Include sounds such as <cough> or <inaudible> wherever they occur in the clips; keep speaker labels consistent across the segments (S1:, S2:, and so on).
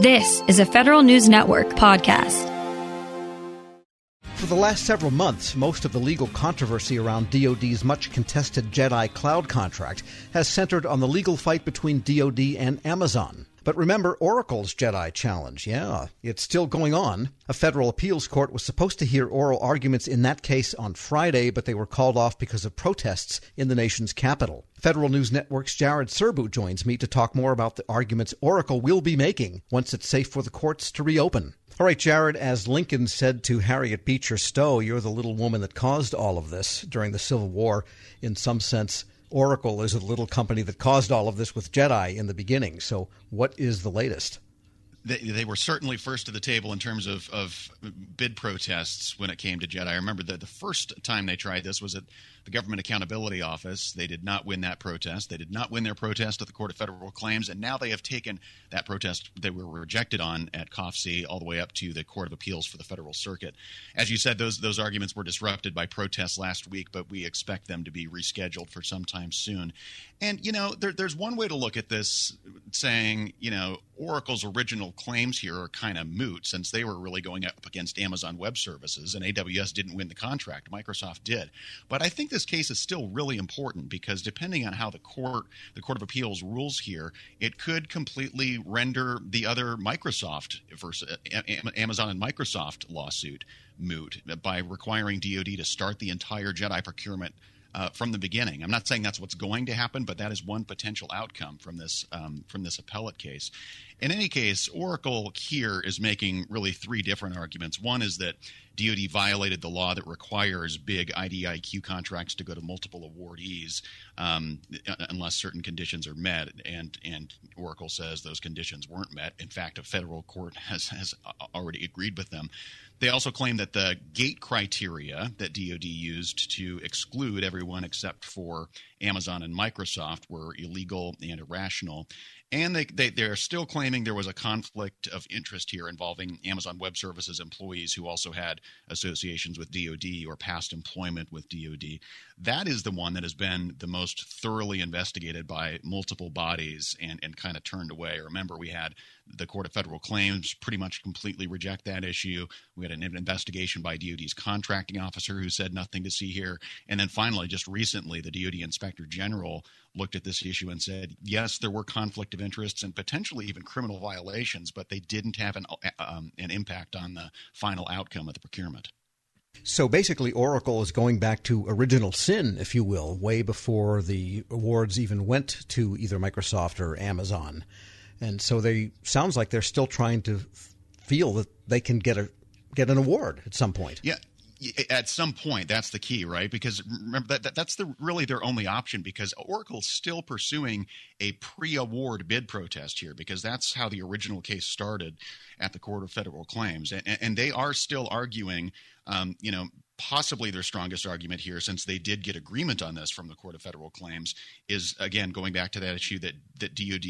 S1: This is a Federal News Network podcast.
S2: For the last several months, most of the legal controversy around DoD's much contested Jedi cloud contract has centered on the legal fight between DoD and Amazon. But remember Oracle's Jedi challenge. Yeah, it's still going on. A federal appeals court was supposed to hear oral arguments in that case on Friday, but they were called off because of protests in the nation's capital. Federal News Network's Jared Serbu joins me to talk more about the arguments Oracle will be making once it's safe for the courts to reopen. All right, Jared, as Lincoln said to Harriet Beecher Stowe, you're the little woman that caused all of this during the Civil War. In some sense, Oracle is a little company that caused all of this with Jedi in the beginning. So, what is the latest?
S3: They, they were certainly first to the table in terms of, of bid protests when it came to Jedi. I remember that the first time they tried this was at the Government Accountability Office. They did not win that protest. They did not win their protest at the Court of Federal Claims, and now they have taken that protest they were rejected on at COFC all the way up to the Court of Appeals for the Federal Circuit. As you said, those those arguments were disrupted by protests last week, but we expect them to be rescheduled for sometime soon. And you know, there, there's one way to look at this, saying you know Oracle's original claims here are kind of moot since they were really going up against Amazon Web Services, and AWS didn't win the contract. Microsoft did. But I think this case is still really important because depending on how the court, the Court of Appeals rules here, it could completely render the other Microsoft versus Amazon and Microsoft lawsuit moot by requiring DoD to start the entire Jedi procurement uh, from the beginning. I'm not saying that's what's going to happen, but that is one potential outcome from this um, from this appellate case. In any case, Oracle here is making really three different arguments. One is that DoD violated the law that requires big IDIQ contracts to go to multiple awardees um, unless certain conditions are met, and and Oracle says those conditions weren't met. In fact, a federal court <laughs> has has already agreed with them. They also claim that the gate criteria that DoD used to exclude everyone except for Amazon and Microsoft were illegal and irrational. And they, they, they're still claiming there was a conflict of interest here involving Amazon Web Services employees who also had associations with DoD or past employment with DoD. That is the one that has been the most thoroughly investigated by multiple bodies and, and kind of turned away. Remember, we had the Court of Federal Claims pretty much completely reject that issue. We had an investigation by DoD's contracting officer who said nothing to see here. And then finally, just recently, the DoD Inspector General looked at this issue and said, yes, there were conflict of interests and potentially even criminal violations, but they didn't have an, um, an impact on the final outcome of the procurement.
S2: So basically, Oracle is going back to original sin, if you will, way before the awards even went to either Microsoft or Amazon. And so they sounds like they're still trying to feel that they can get a get an award at some point.
S3: Yeah, at some point that's the key right? Because remember that, that, that's the really their only option because oracle's still pursuing a pre-award bid protest here because that's how the original case started at the court of federal claims. And, and they are still arguing um, you know possibly their strongest argument here since they did get agreement on this from the court of federal claims is again going back to that issue that that dod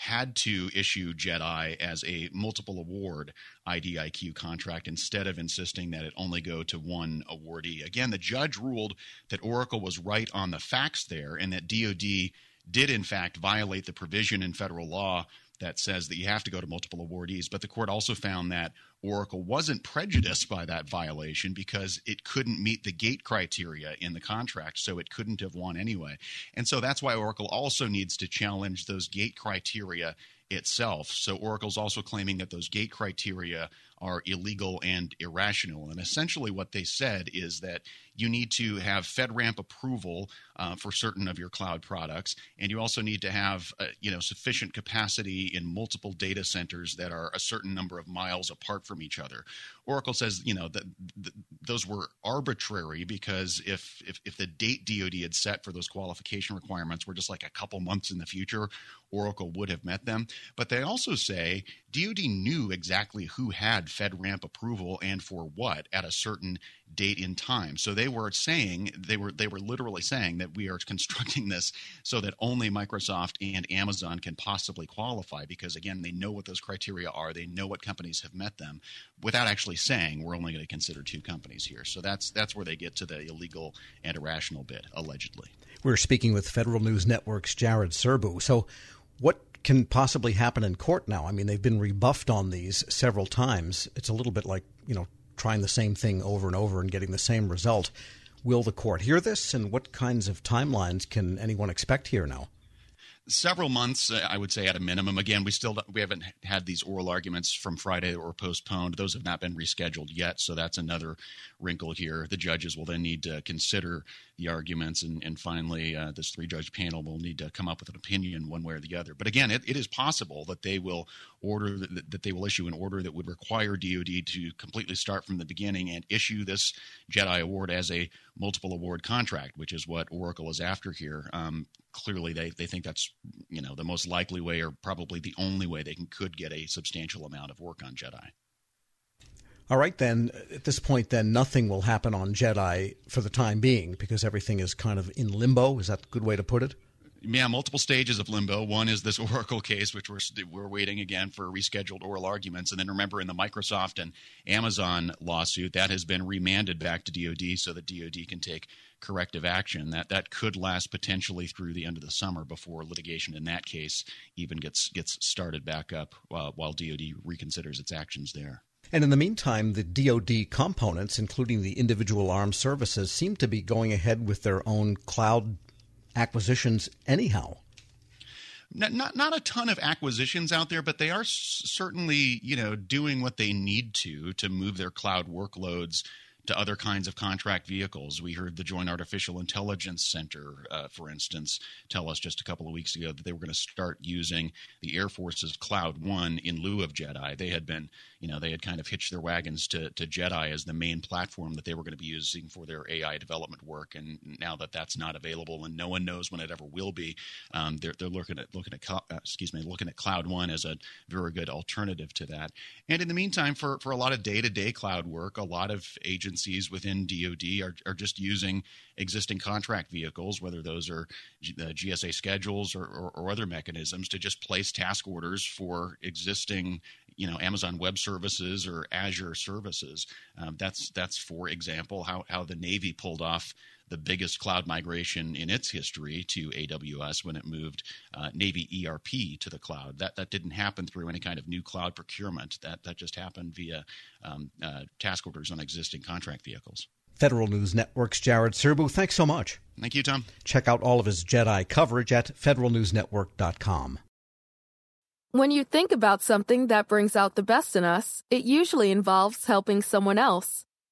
S3: had to issue Jedi as a multiple award IDIQ contract instead of insisting that it only go to one awardee. Again, the judge ruled that Oracle was right on the facts there and that DoD did, in fact, violate the provision in federal law that says that you have to go to multiple awardees. But the court also found that Oracle wasn't prejudiced by that violation because it couldn't meet the gate criteria in the contract, so it couldn't have won anyway. And so that's why Oracle also needs to challenge those gate criteria itself. So Oracle's also claiming that those gate criteria are illegal and irrational. And essentially, what they said is that you need to have FedRAMP approval uh, for certain of your cloud products, and you also need to have uh, you know sufficient capacity in multiple data centers that are a certain number of miles apart from each other. Oracle says you know that th- those were arbitrary because if, if if the date DoD had set for those qualification requirements were just like a couple months in the future, Oracle would have met them. But they also say DoD knew exactly who had FedRAMP approval and for what at a certain date in time. So they were saying they were they were literally saying that we are constructing this so that only Microsoft and Amazon can possibly qualify because again they know what those criteria are, they know what companies have met them without actually saying we're only going to consider two companies here. So that's that's where they get to the illegal and irrational bit allegedly.
S2: We're speaking with Federal News Network's Jared Serbu. So what can possibly happen in court now? I mean, they've been rebuffed on these several times. It's a little bit like, you know, trying the same thing over and over and getting the same result. Will the court hear this, and what kinds of timelines can anyone expect here now?
S3: Several months, uh, I would say at a minimum. Again, we still we haven't had these oral arguments from Friday or postponed. Those have not been rescheduled yet, so that's another wrinkle here. The judges will then need to consider the arguments, and, and finally, uh, this three judge panel will need to come up with an opinion one way or the other. But again, it, it is possible that they will order that, that they will issue an order that would require DoD to completely start from the beginning and issue this JEDI award as a multiple award contract, which is what Oracle is after here. Um, clearly, they, they think that's you know the most likely way, or probably the only way they can, could get a substantial amount of work on JEDI.
S2: All right, then at this point, then nothing will happen on JEDI for the time being because everything is kind of in limbo. Is that a good way to put it?
S3: Yeah, multiple stages of limbo. One is this <laughs> Oracle case, which we're we're waiting again for rescheduled oral arguments, and then remember in the Microsoft and Amazon lawsuit that has been remanded back to DoD so that DoD can take corrective action. That that could last potentially through the end of the summer before litigation in that case even gets gets started back up uh, while DoD reconsiders its actions there.
S2: And in the meantime, the DoD components, including the individual armed services, seem to be going ahead with their own cloud acquisitions anyhow.
S3: Not, not, not a ton of acquisitions out there, but they are certainly you know doing what they need to to move their cloud workloads to other kinds of contract vehicles. We heard the Joint Artificial Intelligence Center, uh, for instance, tell us just a couple of weeks ago that they were going to start using the Air Force's Cloud One in lieu of JEDI. They had been, you know, they had kind of hitched their wagons to, to JEDI as the main platform that they were going to be using for their AI development work. And now that that's not available, and no one knows when it ever will be, um, they're, they're looking at looking at uh, excuse me looking at Cloud One as a very good alternative to that. And in the meantime, for for a lot of day to day cloud work, a lot of agents agencies within DoD are, are just using existing contract vehicles, whether those are the GSA schedules or, or, or other mechanisms, to just place task orders for existing you know Amazon Web Services or Azure services. Um, that's that's for example how how the Navy pulled off the biggest cloud migration in its history to AWS when it moved uh, Navy ERP to the cloud. That that didn't happen through any kind of new cloud procurement. That that just happened via um, uh, task orders on existing contract vehicles.
S2: Federal News Network's Jared Serbu, thanks so much.
S3: Thank you, Tom.
S2: Check out all of his JEDI coverage at federalnewsnetwork.com.
S4: When you think about something that brings out the best in us, it usually involves helping someone else.